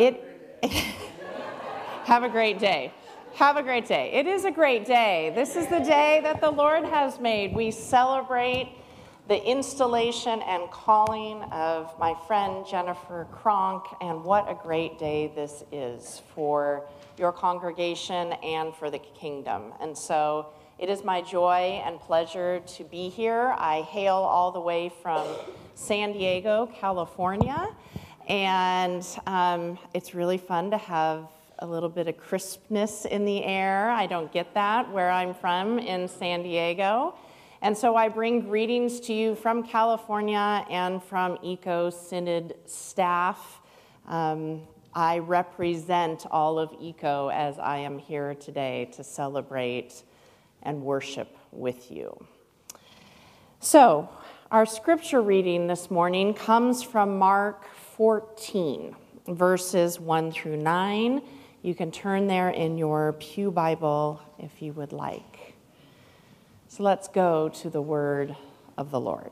It have a great day. Have a great day. It is a great day. This is the day that the Lord has made. We celebrate the installation and calling of my friend Jennifer Kronk, and what a great day this is for your congregation and for the kingdom. And so it is my joy and pleasure to be here. I hail all the way from San Diego, California, and um, it's really fun to have a little bit of crispness in the air. I don't get that where I'm from in San Diego. And so I bring greetings to you from California and from Eco Synod staff. Um, I represent all of Eco as I am here today to celebrate and worship with you. So, our scripture reading this morning comes from Mark 14, verses 1 through 9. You can turn there in your Pew Bible if you would like. So let's go to the word of the Lord.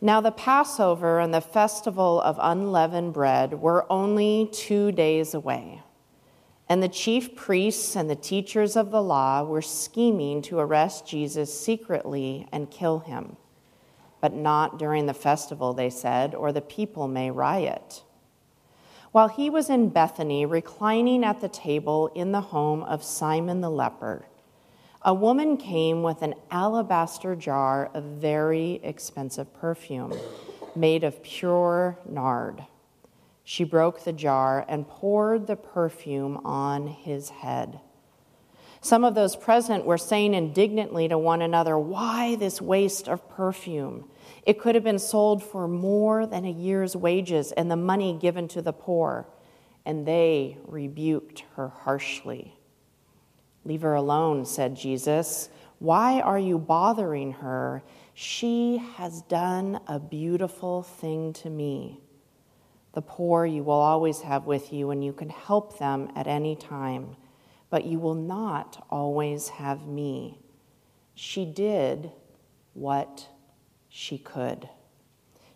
Now, the Passover and the festival of unleavened bread were only two days away, and the chief priests and the teachers of the law were scheming to arrest Jesus secretly and kill him but not during the festival, they said, or the people may riot. While he was in Bethany, reclining at the table in the home of Simon the leper, a woman came with an alabaster jar of very expensive perfume made of pure nard. She broke the jar and poured the perfume on his head. Some of those present were saying indignantly to one another, Why this waste of perfume? It could have been sold for more than a year's wages and the money given to the poor. And they rebuked her harshly. Leave her alone, said Jesus. Why are you bothering her? She has done a beautiful thing to me. The poor you will always have with you, and you can help them at any time, but you will not always have me. She did what she could.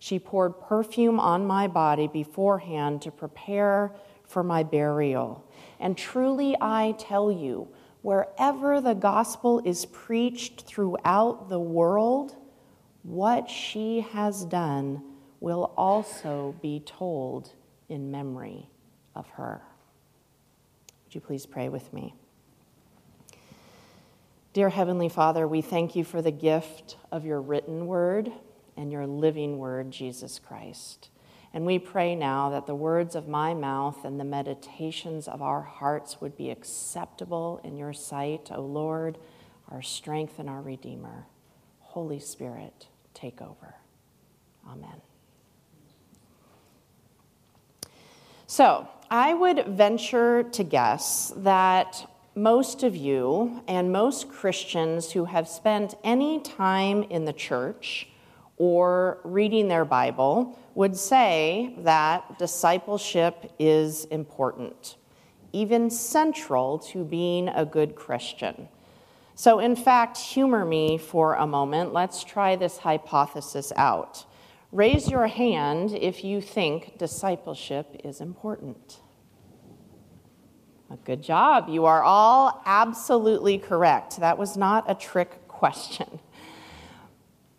She poured perfume on my body beforehand to prepare for my burial. And truly I tell you, wherever the gospel is preached throughout the world, what she has done will also be told in memory of her. Would you please pray with me? Dear Heavenly Father, we thank you for the gift of your written word and your living word, Jesus Christ. And we pray now that the words of my mouth and the meditations of our hearts would be acceptable in your sight, O Lord, our strength and our Redeemer. Holy Spirit, take over. Amen. So, I would venture to guess that most of you and most Christians who have spent any time in the church or reading their Bible would say that discipleship is important, even central to being a good Christian. So, in fact, humor me for a moment. Let's try this hypothesis out. Raise your hand if you think discipleship is important. Good job. You are all absolutely correct. That was not a trick question.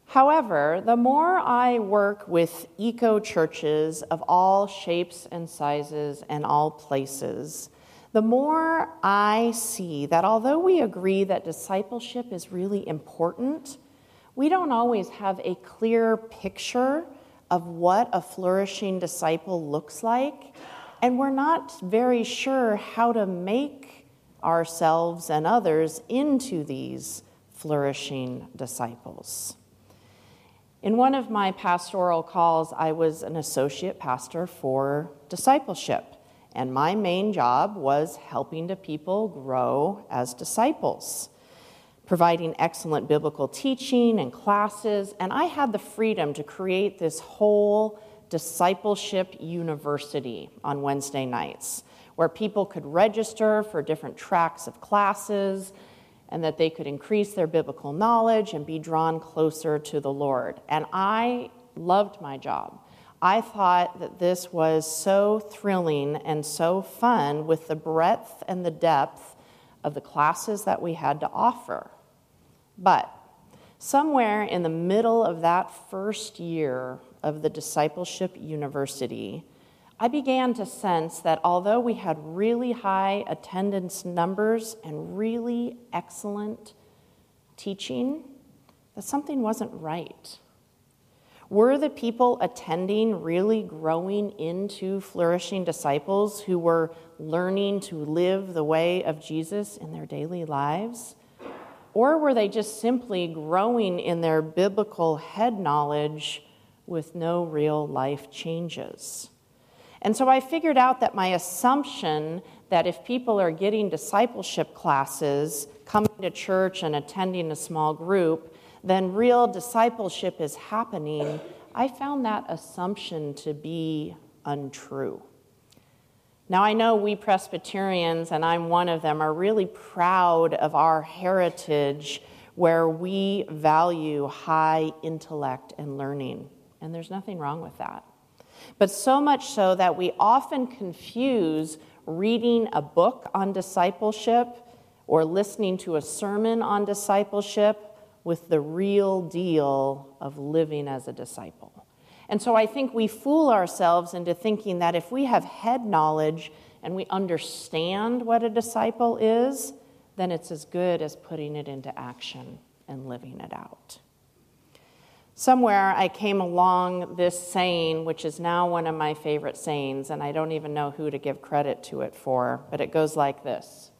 However, the more I work with eco churches of all shapes and sizes and all places, the more I see that although we agree that discipleship is really important, we don't always have a clear picture of what a flourishing disciple looks like and we're not very sure how to make ourselves and others into these flourishing disciples. In one of my pastoral calls, I was an associate pastor for discipleship, and my main job was helping the people grow as disciples, providing excellent biblical teaching and classes, and I had the freedom to create this whole Discipleship University on Wednesday nights, where people could register for different tracks of classes. and that they could increase their biblical knowledge and be drawn closer to the Lord. And I loved my job. I thought that this was so thrilling and so fun with the breadth and the depth of the classes that we had to offer. But somewhere in the middle of that first year of the discipleship university, I began to sense that although we had really high attendance numbers and really excellent teaching, that something wasn't right. Were the people attending really growing into flourishing disciples who were learning to live the way of Jesus in their daily lives? Or were they just simply growing in their biblical head knowledge with no real life changes? And so I figured out that my assumption that if people are getting discipleship classes, coming to church and attending a small group, then real discipleship is happening. I found that assumption to be untrue. Now, I know we Presbyterians, and I'm one of them, are really proud of our heritage where we value high intellect and learning. And there's nothing wrong with that but so much so that we often confuse reading a book on discipleship or listening to a sermon on discipleship with the real deal of living as a disciple. And so I think we fool ourselves into thinking that if we have head knowledge and we understand what a disciple is, then it's as good as putting it into action and living it out. Somewhere I came along this saying, which is now one of my favorite sayings, and I don't even know who to give credit to it for, but it goes like this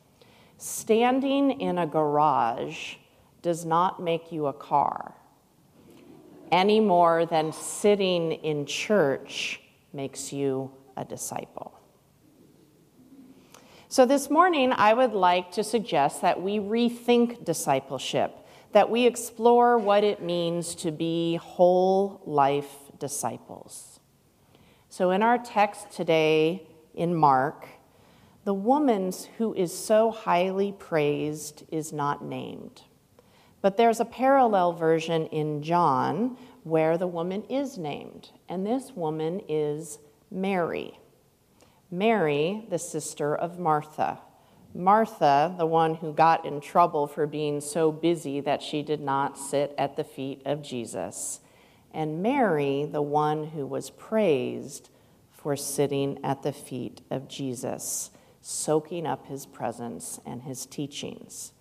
Standing in a garage does not make you a car, any more than sitting in church makes you a disciple. So, this morning, I would like to suggest that we rethink discipleship that we explore what it means to be whole life disciples. So, in our text today in Mark, the woman who is so highly praised is not named. But there's a parallel version in John where the woman is named, and this woman is Mary. Mary, the sister of Martha. Martha, the one who got in trouble for being so busy that she did not sit at the feet of Jesus, and Mary, the one who was praised for sitting at the feet of Jesus, soaking up his presence and his teachings.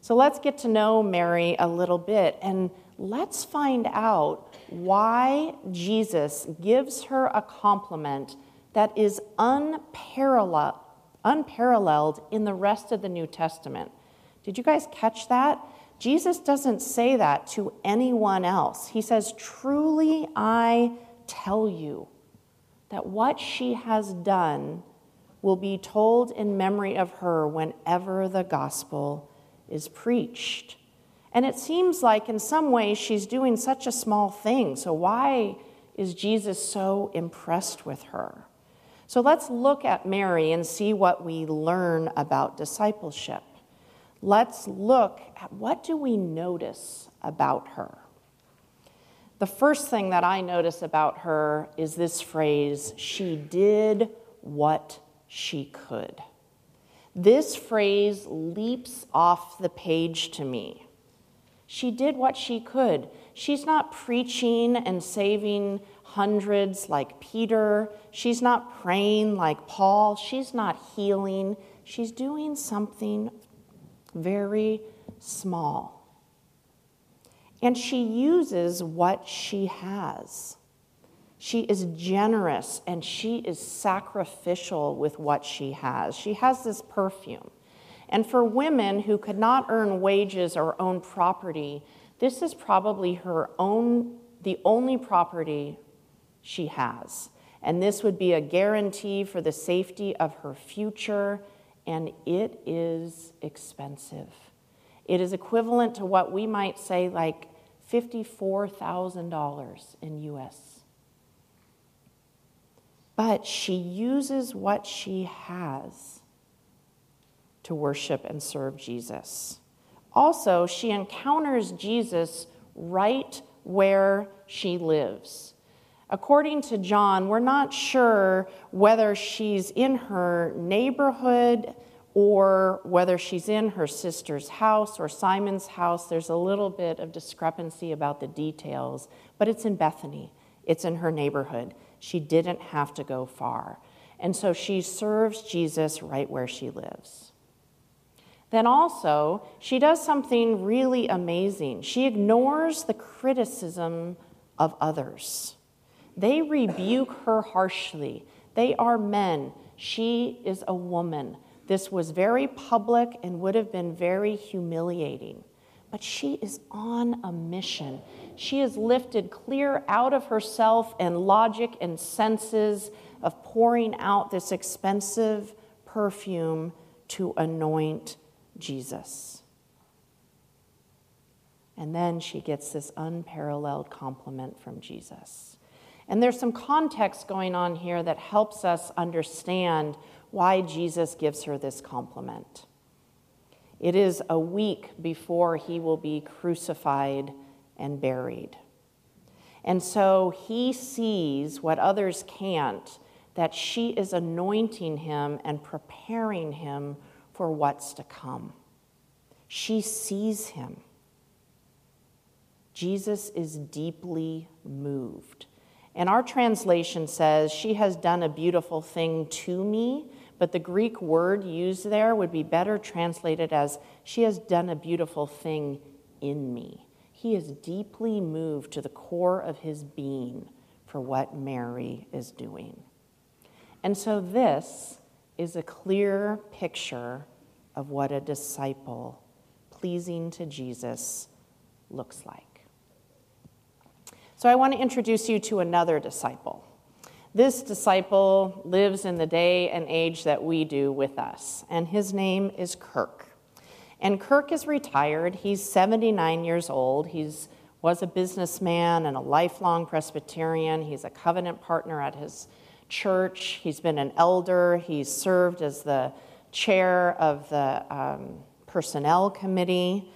So let's get to know Mary a little bit and let's find out why Jesus gives her a compliment that is unparalleled in the rest of the New Testament. Did you guys catch that? Jesus doesn't say that to anyone else. He says, Truly I tell you that what she has done will be told in memory of her whenever the gospel is preached. And it seems like in some ways she's doing such a small thing. So, why is Jesus so impressed with her? So let's look at Mary and see what we learn about discipleship. Let's look at what do we notice about her. The first thing that I notice about her is this phrase, she did what she could. This phrase leaps off the page to me. She did what she could. She's not preaching and saving hundreds like Peter. She's not praying like Paul. She's not healing. She's doing something very small. And she uses what she has. She is generous and she is sacrificial with what she has. She has this perfume. And for women who could not earn wages or own property, this is probably her own the only property she has. And this would be a guarantee for the safety of her future, and it is expensive. It is equivalent to what we might say like $54,000 in US. But she uses what she has to worship and serve Jesus. Also, she encounters Jesus right where she lives. According to John, we're not sure whether she's in her neighborhood or whether she's in her sister's house or Simon's house. There's a little bit of discrepancy about the details, but it's in Bethany, it's in her neighborhood. She didn't have to go far. And so she serves Jesus right where she lives. Then also, she does something really amazing. She ignores the criticism of others. They rebuke her harshly. They are men. She is a woman. This was very public and would have been very humiliating. But she is on a mission. She is lifted clear out of herself and logic and senses of pouring out this expensive perfume to anoint Jesus. And then she gets this unparalleled compliment from Jesus. And there's some context going on here that helps us understand why Jesus gives her this compliment. It is a week before he will be crucified and buried. And so he sees what others can't that she is anointing him and preparing him for what's to come. She sees him. Jesus is deeply moved. And our translation says, She has done a beautiful thing to me, but the Greek word used there would be better translated as, She has done a beautiful thing in me. He is deeply moved to the core of his being for what Mary is doing. And so, this is a clear picture of what a disciple pleasing to Jesus looks like. So I want to introduce you to another disciple. This disciple lives in the day and age that we do with us, and his name is Kirk. And Kirk is retired. He's 79 years old. He's was a businessman and a lifelong Presbyterian. He's a covenant partner at his church. He's been an elder. He's served as the chair of the um, personnel committee.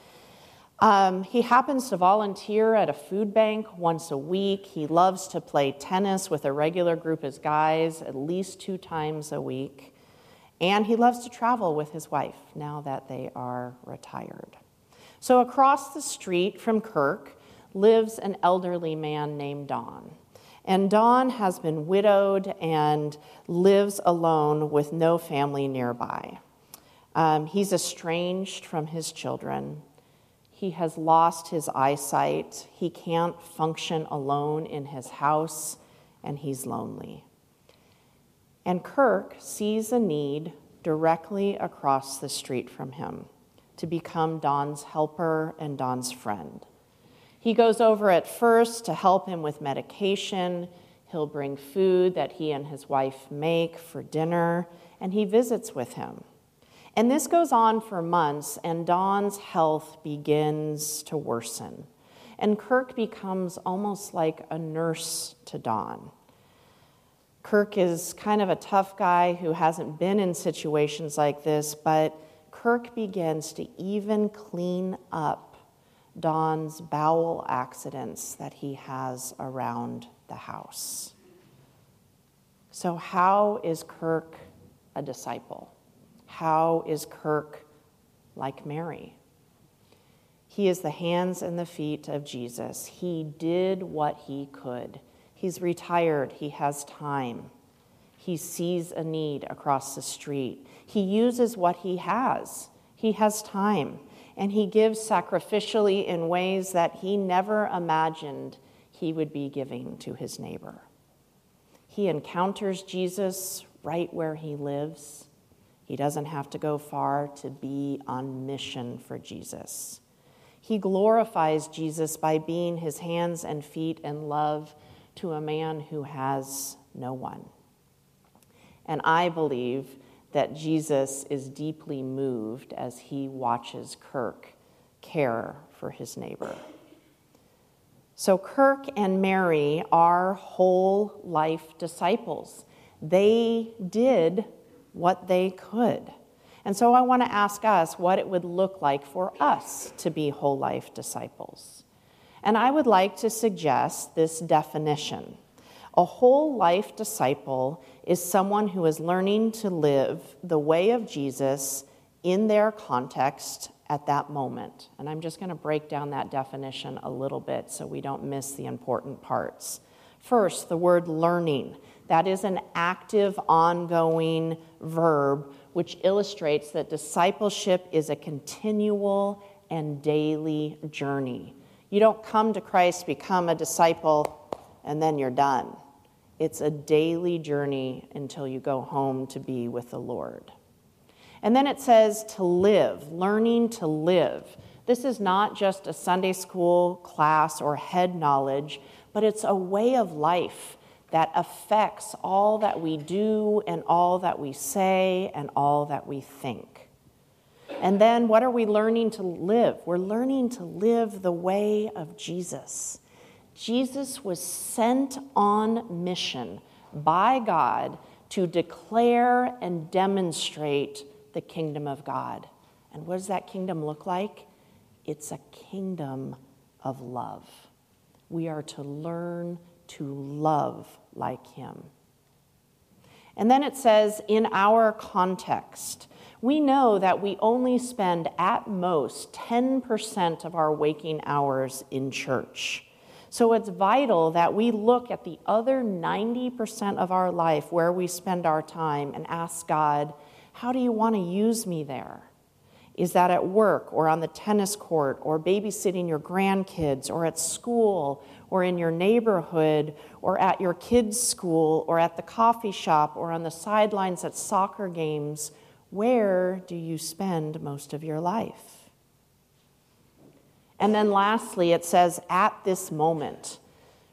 Um, he happens to volunteer at a food bank once a week. He loves to play tennis with a regular group of guys at least two times a week. And he loves to travel with his wife now that they are retired. So, across the street from Kirk lives an elderly man named Don. And Don has been widowed and lives alone with no family nearby. Um, he's estranged from his children. He has lost his eyesight. He can't function alone in his house, and he's lonely. And Kirk sees a need directly across the street from him to become Don's helper and Don's friend. He goes over at first to help him with medication. He'll bring food that he and his wife make for dinner, and he visits with him. And this goes on for months, and Don's health begins to worsen. And Kirk becomes almost like a nurse to Don. Kirk is kind of a tough guy who hasn't been in situations like this, but Kirk begins to even clean up Don's bowel accidents that he has around the house. So, how is Kirk a disciple? How is Kirk like Mary? He is the hands and the feet of Jesus. He did what he could. He's retired, he has time. He sees a need across the street. He uses what he has. He has time. And he gives sacrificially in ways that he never imagined he would be giving to his neighbor. He encounters Jesus right where he lives. He doesn't have to go far to be on mission for Jesus. He glorifies Jesus by being his hands and feet and love to a man who has no one. And I believe that Jesus is deeply moved as he watches Kirk care for his neighbor. So, Kirk and Mary are whole life disciples. They did what they could. And so I want to ask us what it would look like for us to be whole life disciples. And I would like to suggest this definition. A whole life disciple is someone who is learning to live the way of Jesus in their context at that moment. And I'm just going to break down that definition a little bit so we don't miss the important parts. First, the word learning. That is an active, ongoing verb which illustrates that discipleship is a continual and daily journey. You don't come to Christ, become a disciple, and then you're done. It's a daily journey until you go home to be with the Lord. And then it says to live, learning to live. This is not just a Sunday school class or head knowledge, but it's a way of life that affects all that we do and all that we say and all that we think. And then what are we learning to live? We're learning to live the way of Jesus. Jesus was sent on mission by God to declare and demonstrate the kingdom of God. And what does that kingdom look like? It's a kingdom of love. We are to learn to love like him. And then it says, in our context, we know that we only spend at most 10% of our waking hours in church. So it's vital that we look at the other 90% of our life where we spend our time and ask God, how do you want to use me there? Is that at work or on the tennis court or babysitting your grandkids or at school or in your neighborhood or at your kids' school or at the coffee shop or on the sidelines at soccer games? Where do you spend most of your life? And then lastly, it says, at this moment.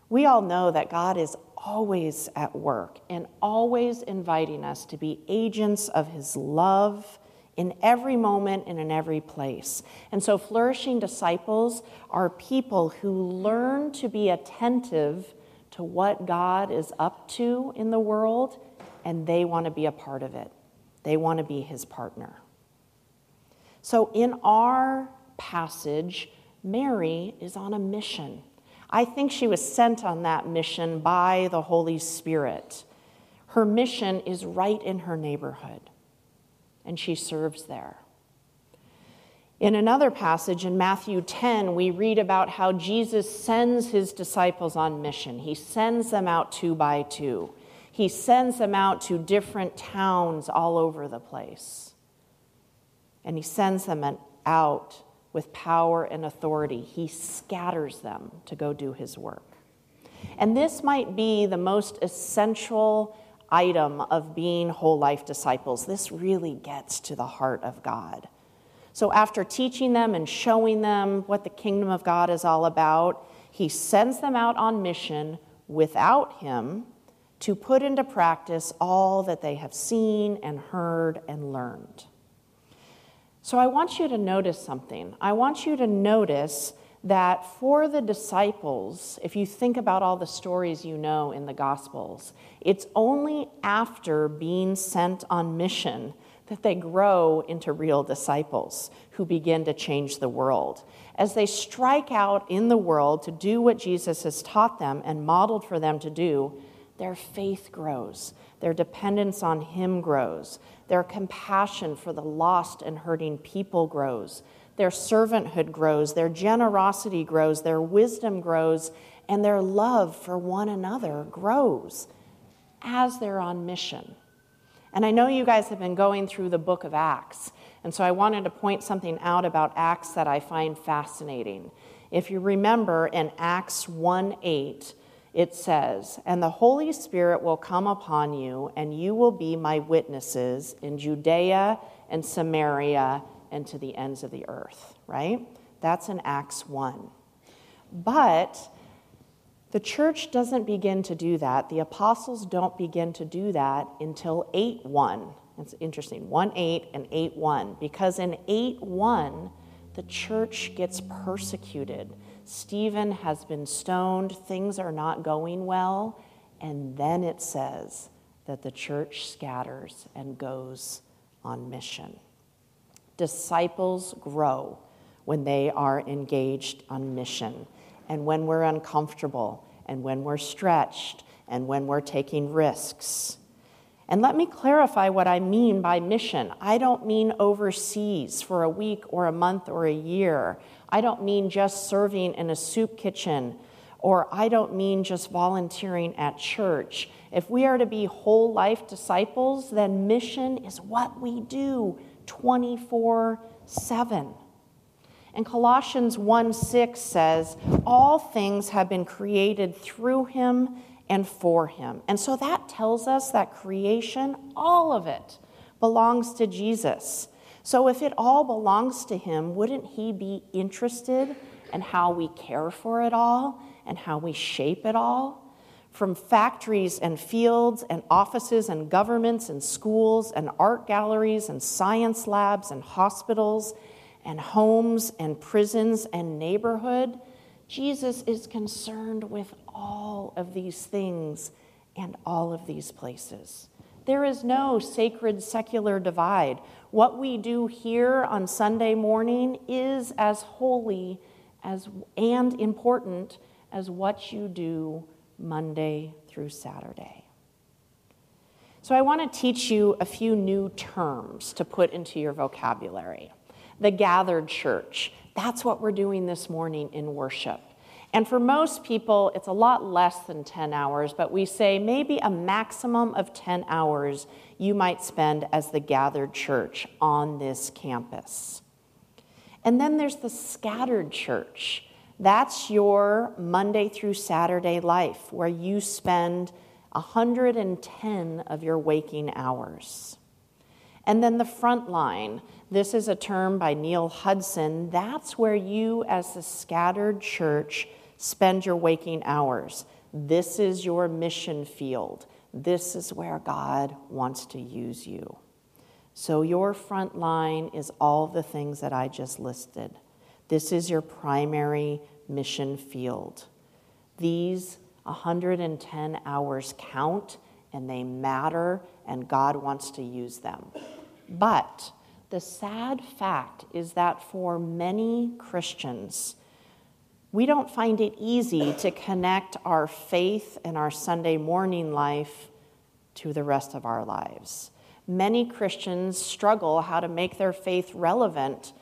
We all know that God is always at work and always inviting us to be agents of His love in every moment and in every place. And so, flourishing disciples are people who learn to be attentive to what God is up to in the world, and they want to be a part of it. They want to be His partner. So, in our passage, Mary is on a mission. I think she was sent on that mission by the Holy Spirit. Her mission is right in her neighborhood, and she serves there. In another passage in Matthew 10, we read about how Jesus sends his disciples on mission. He sends them out two by two. He sends them out to different towns all over the place. And he sends them out with power and authority. He scatters them to go do his work. And this might be the most essential item of being whole life disciples. This really gets to the heart of God. So, after teaching them and showing them what the kingdom of God is all about, he sends them out on mission without him to put into practice all that they have seen and heard and learned. So I want you to notice something. I want you to notice that for the disciples, if you think about all the stories you know in the Gospels, it's only after being sent on mission that they grow into real disciples who begin to change the world. As they strike out in the world to do what Jesus has taught them and modeled for them to do, their faith grows, their dependence on Him grows, their compassion for the lost and hurting people grows. Their servanthood grows. Their generosity grows. Their wisdom grows. And their love for one another grows as they're on mission. And I know you guys have been going through the book of Acts. And so I wanted to point something out about Acts that I find fascinating. If you remember in Acts 1 8, it says, And the Holy Spirit will come upon you, and you will be my witnesses in Judea and Samaria and to the ends of the earth, right? That's in Acts 1. But the church doesn't begin to do that. The apostles don't begin to do that until 8 1. It's interesting, 1 8 and 8 1, because in 8 1, the church gets persecuted Stephen has been stoned, things are not going well, and then it says that the church scatters and goes on mission. Disciples grow when they are engaged on mission and when we're uncomfortable and when we're stretched and when we're taking risks. And let me clarify what I mean by mission. I don't mean overseas for a week or a month or a year. I don't mean just serving in a soup kitchen, or I don't mean just volunteering at church. If we are to be whole life disciples, then mission is what we do 24 7. And Colossians 1 6 says, All things have been created through him and for him. And so that tells us that creation, all of it, belongs to Jesus. So if it all belongs to him, wouldn't he be interested in how we care for it all and how we shape it all? From factories and fields and offices and governments and schools and art galleries and science labs and hospitals and homes and prisons and neighborhood, Jesus is concerned with all of these things and all of these places. There is no sacred secular divide. What we do here on Sunday morning is as holy as and important as what you do Monday through Saturday. So I want to teach you a few new terms to put into your vocabulary. The gathered church. That's what we're doing this morning in worship. And for most people, it's a lot less than 10 hours, but we say maybe a maximum of 10 hours you might spend as the gathered church on this campus. And then there's the scattered church. That's your Monday through Saturday life, where you spend 110 of your waking hours. And then the front line. This is a term by Neil Hudson. That's where you, as the scattered church, spend your waking hours. This is your mission field. This is where God wants to use you. So, your front line is all the things that I just listed. This is your primary mission field. These 110 hours count and they matter, and God wants to use them. But the sad fact is that for many Christians, we don't find it easy to connect our faith and our Sunday morning life to the rest of our lives. Many Christians struggle how to make their faith relevant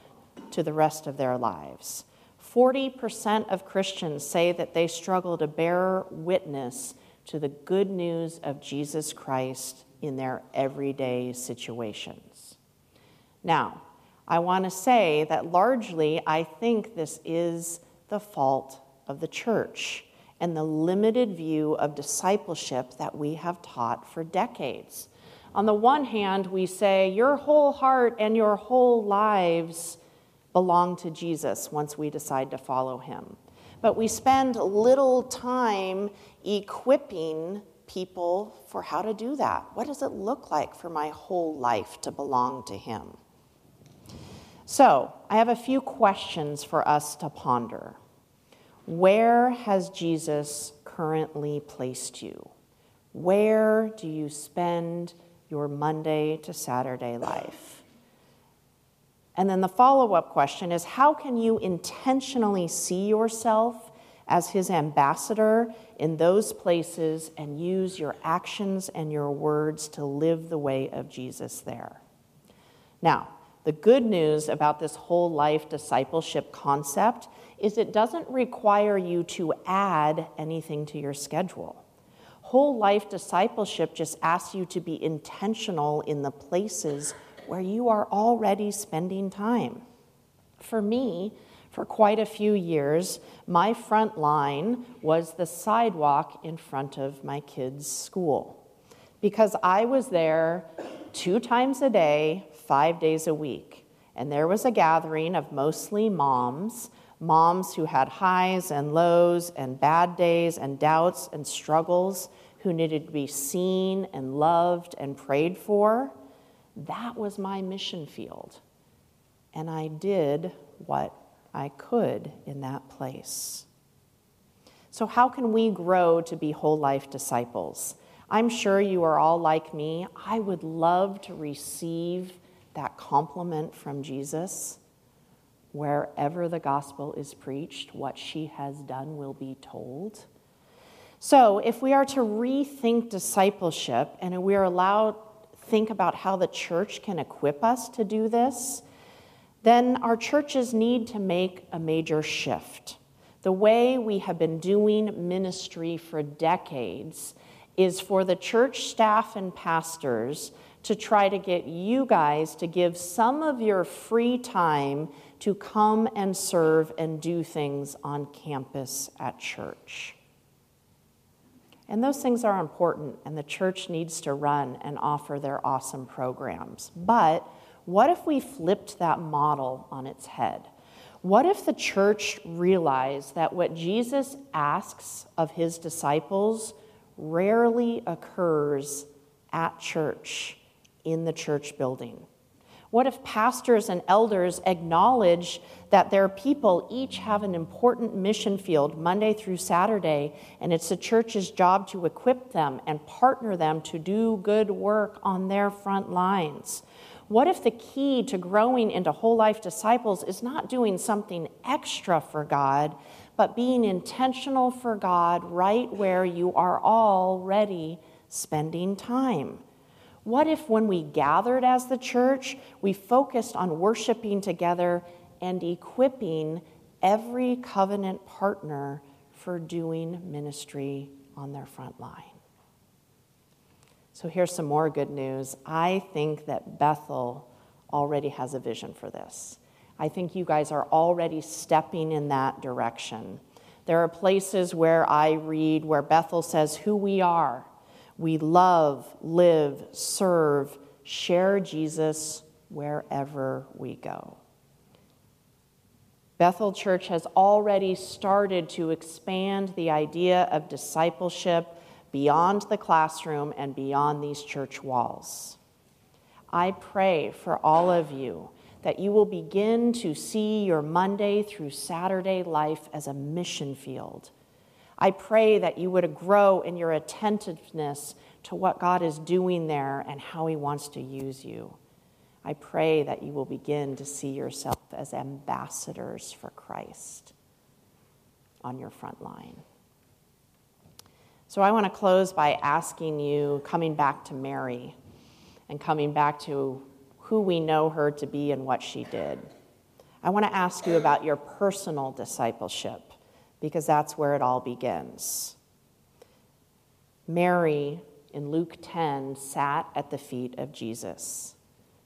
to the rest of their lives. 40% of Christians say that they struggle to bear witness to the good news of Jesus Christ in their everyday situations. Now, I want to say that largely I think this is the fault of the church and the limited view of discipleship that we have taught for decades. On the one hand, we say, Your whole heart and your whole lives belong to Jesus once we decide to follow him. But we spend little time equipping people for how to do that. What does it look like for my whole life to belong to him? So, I have a few questions for us to ponder. Where has Jesus currently placed you? Where do you spend your Monday to Saturday life? And then the follow up question is how can you intentionally see yourself as his ambassador in those places and use your actions and your words to live the way of Jesus there? Now, the good news about this whole life discipleship concept is it doesn't require you to add anything to your schedule. Whole life discipleship just asks you to be intentional in the places where you are already spending time. For me, for quite a few years, my front line was the sidewalk in front of my kids' school because I was there two times a day five days a week. And there was a gathering of mostly moms, moms who had highs and lows and bad days and doubts and struggles, who needed to be seen and loved and prayed for. That was my mission field. And I did what I could in that place. So, how can we grow to be whole life disciples? I'm sure you are all like me. I would love to receive that compliment from Jesus. Wherever the gospel is preached, what she has done will be told. So, if we are to rethink discipleship and we are allowed think about how the church can equip us to do this, then our churches need to make a major shift. The way we have been doing ministry for decades is for the church staff and pastors to try to get you guys to give some of your free time to come and serve and do things on campus at church. And those things are important, and the church needs to run and offer their awesome programs. But what if we flipped that model on its head? What if the church realized that what Jesus asks of his disciples rarely occurs at church, in the church building? What if pastors and elders acknowledge that their people each have an important mission field Monday through Saturday, and it's the church's job to equip them and partner them to do good work on their front lines? What if the key to growing into whole life disciples is not doing something extra for God, but being intentional for God right where you are already spending time? What if, when we gathered as the church, we focused on worshiping together and equipping every covenant partner for doing ministry on their front line? So, here's some more good news. I think that Bethel already has a vision for this. I think you guys are already stepping in that direction. There are places where I read where Bethel says who we are we love, live, serve, share Jesus wherever we go. Bethel Church has already started to expand the idea of discipleship beyond the classroom and beyond these church walls. I pray for all of you that you will begin to see your Monday through Saturday life as a mission field I pray that you would grow in your attentiveness to what God is doing there and how He wants to use you. I pray that you will begin to see yourself as ambassadors for Christ on your front line. So I want to close by asking you, coming back to Mary and coming back to who we know her to be and what she did. I want to ask you about your personal discipleship because that's where it all begins. Mary in Luke 10 sat at the feet of Jesus.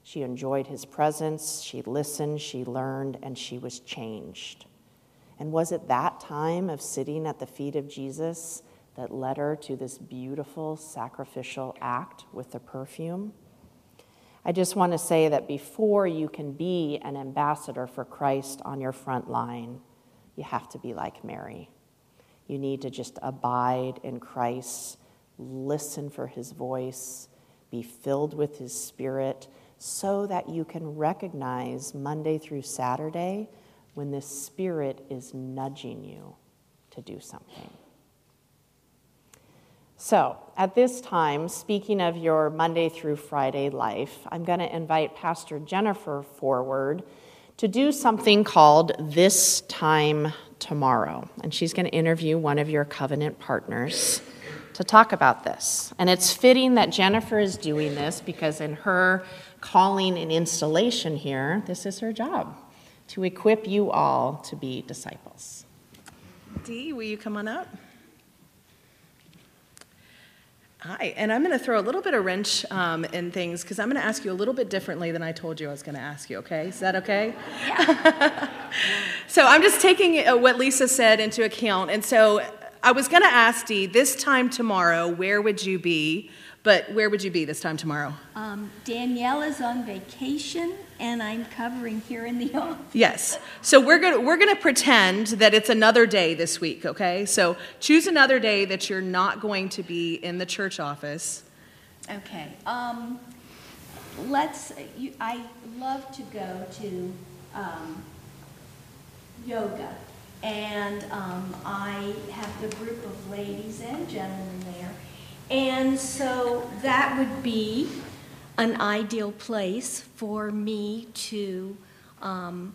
She enjoyed his presence, she listened, she learned, and she was changed. And was it that time of sitting at the feet of Jesus that led her to this beautiful sacrificial act with the perfume? I just want to say that before you can be an ambassador for Christ on your front line, you have to be like Mary. You need to just abide in Christ, listen for his voice, be filled with his spirit, so that you can recognize Monday through Saturday when the spirit is nudging you to do something. So, at this time, speaking of your Monday through Friday life, I'm going to invite Pastor Jennifer forward to do something called This Time Tomorrow. And she's going to interview one of your covenant partners to talk about this. And it's fitting that Jennifer is doing this because, in her calling and installation here, this is her job to equip you all to be disciples. Dee, will you come on up? Hi, and I'm going to throw a little bit of wrench um, in things because I'm going to ask you a little bit differently than I told you I was going to ask you, okay? Is that okay? Yeah. so I'm just taking uh, what Lisa said into account. And so I was going to ask Dee, this time tomorrow, where would you be? But where would you be this time tomorrow? Um, Danielle is on vacation, and I'm covering here in the office. Yes. So we're gonna we're gonna pretend that it's another day this week. Okay. So choose another day that you're not going to be in the church office. Okay. Um, let's. You, I love to go to um, yoga, and um, I have the group of ladies and gentlemen there and so that would be an ideal place for me to um,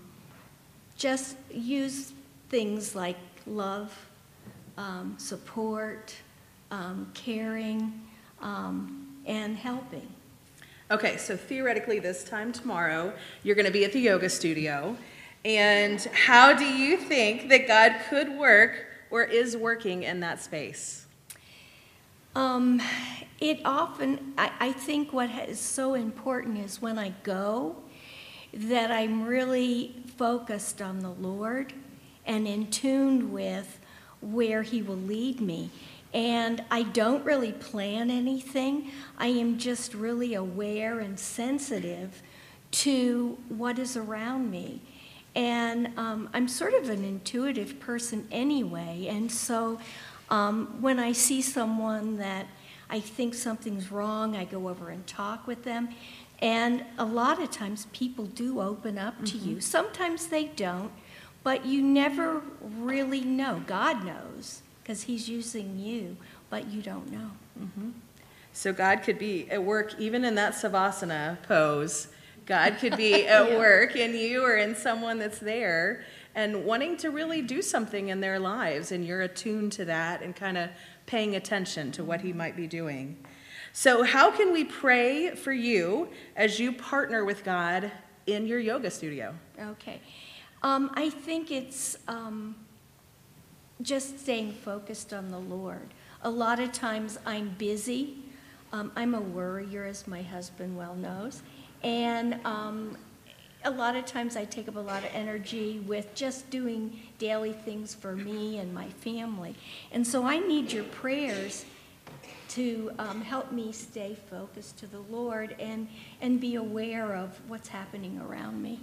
just use things like love, um, support, um, caring, um, and helping. Okay, so theoretically, this time tomorrow, you're going to be at the yoga studio. And how do you think that God could work or is working in that space? Um, it often, I, I think what is so important is when I go, that I'm really focused on the Lord and in tune with where He will lead me. And I don't really plan anything. I am just really aware and sensitive to what is around me. And um, I'm sort of an intuitive person anyway. And so um, when I see someone that I think something's wrong, I go over and talk with them. And a lot of times people do open up to mm-hmm. you. Sometimes they don't, but you never really know. God knows because He's using you, but you don't know. Mm-hmm. So God could be at work even in that Savasana pose. God could be at yeah. work in you or in someone that's there and wanting to really do something in their lives, and you're attuned to that and kind of paying attention to what He might be doing. So, how can we pray for you as you partner with God in your yoga studio? Okay. Um, I think it's um, just staying focused on the Lord. A lot of times I'm busy. Um, I'm a worrier, as my husband well knows. And um, a lot of times I take up a lot of energy with just doing daily things for me and my family. And so I need your prayers to um, help me stay focused to the Lord and, and be aware of what's happening around me.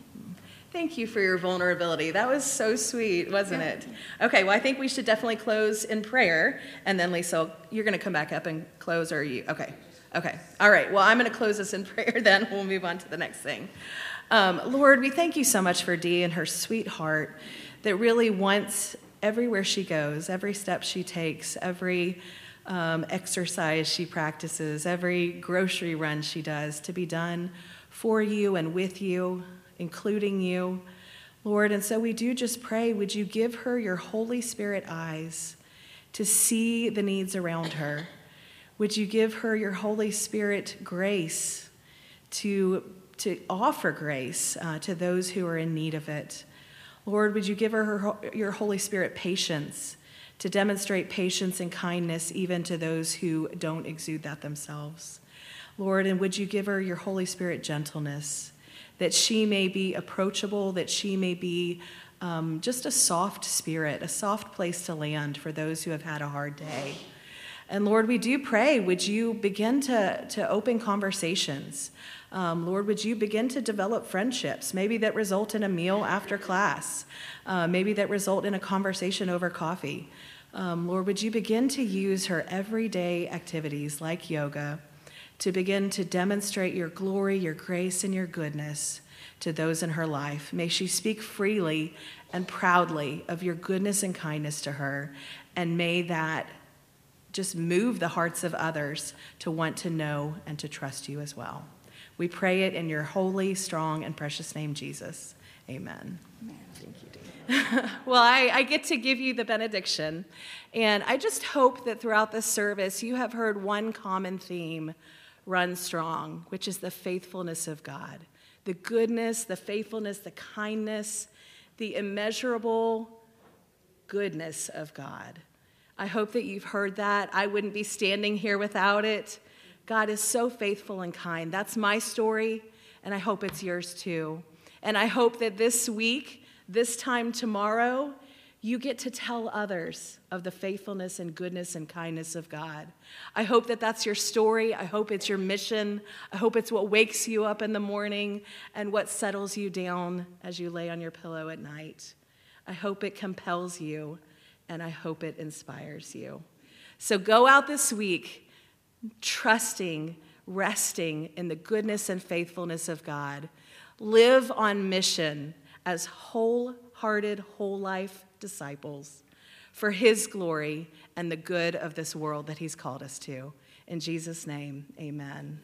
Thank you for your vulnerability. That was so sweet, wasn't it? Okay, well, I think we should definitely close in prayer. And then, Lisa, you're going to come back up and close, or you? Okay. Okay. All right. Well, I'm going to close this in prayer then. We'll move on to the next thing. Um, Lord, we thank you so much for Dee and her sweet heart that really wants everywhere she goes, every step she takes, every um, exercise she practices, every grocery run she does to be done for you and with you, including you, Lord. And so we do just pray, would you give her your Holy Spirit eyes to see the needs around her? Would you give her your Holy Spirit grace to, to offer grace uh, to those who are in need of it? Lord, would you give her, her your Holy Spirit patience to demonstrate patience and kindness even to those who don't exude that themselves. Lord, and would you give her your Holy Spirit gentleness, that she may be approachable, that she may be um, just a soft spirit, a soft place to land for those who have had a hard day. And Lord, we do pray, would you begin to, to open conversations? Um, Lord, would you begin to develop friendships, maybe that result in a meal after class, uh, maybe that result in a conversation over coffee. Um, Lord, would you begin to use her everyday activities like yoga to begin to demonstrate your glory, your grace, and your goodness to those in her life? May she speak freely and proudly of your goodness and kindness to her, and may that just move the hearts of others to want to know and to trust you as well. We pray it in your holy, strong, and precious name, Jesus. Amen. Amen. Well, I, I get to give you the benediction. And I just hope that throughout this service, you have heard one common theme run strong, which is the faithfulness of God the goodness, the faithfulness, the kindness, the immeasurable goodness of God. I hope that you've heard that. I wouldn't be standing here without it. God is so faithful and kind. That's my story, and I hope it's yours too. And I hope that this week, this time tomorrow, you get to tell others of the faithfulness and goodness and kindness of God. I hope that that's your story. I hope it's your mission. I hope it's what wakes you up in the morning and what settles you down as you lay on your pillow at night. I hope it compels you and I hope it inspires you. So go out this week trusting, resting in the goodness and faithfulness of God. Live on mission as wholehearted, whole life disciples for His glory and the good of this world that He's called us to. In Jesus' name, amen.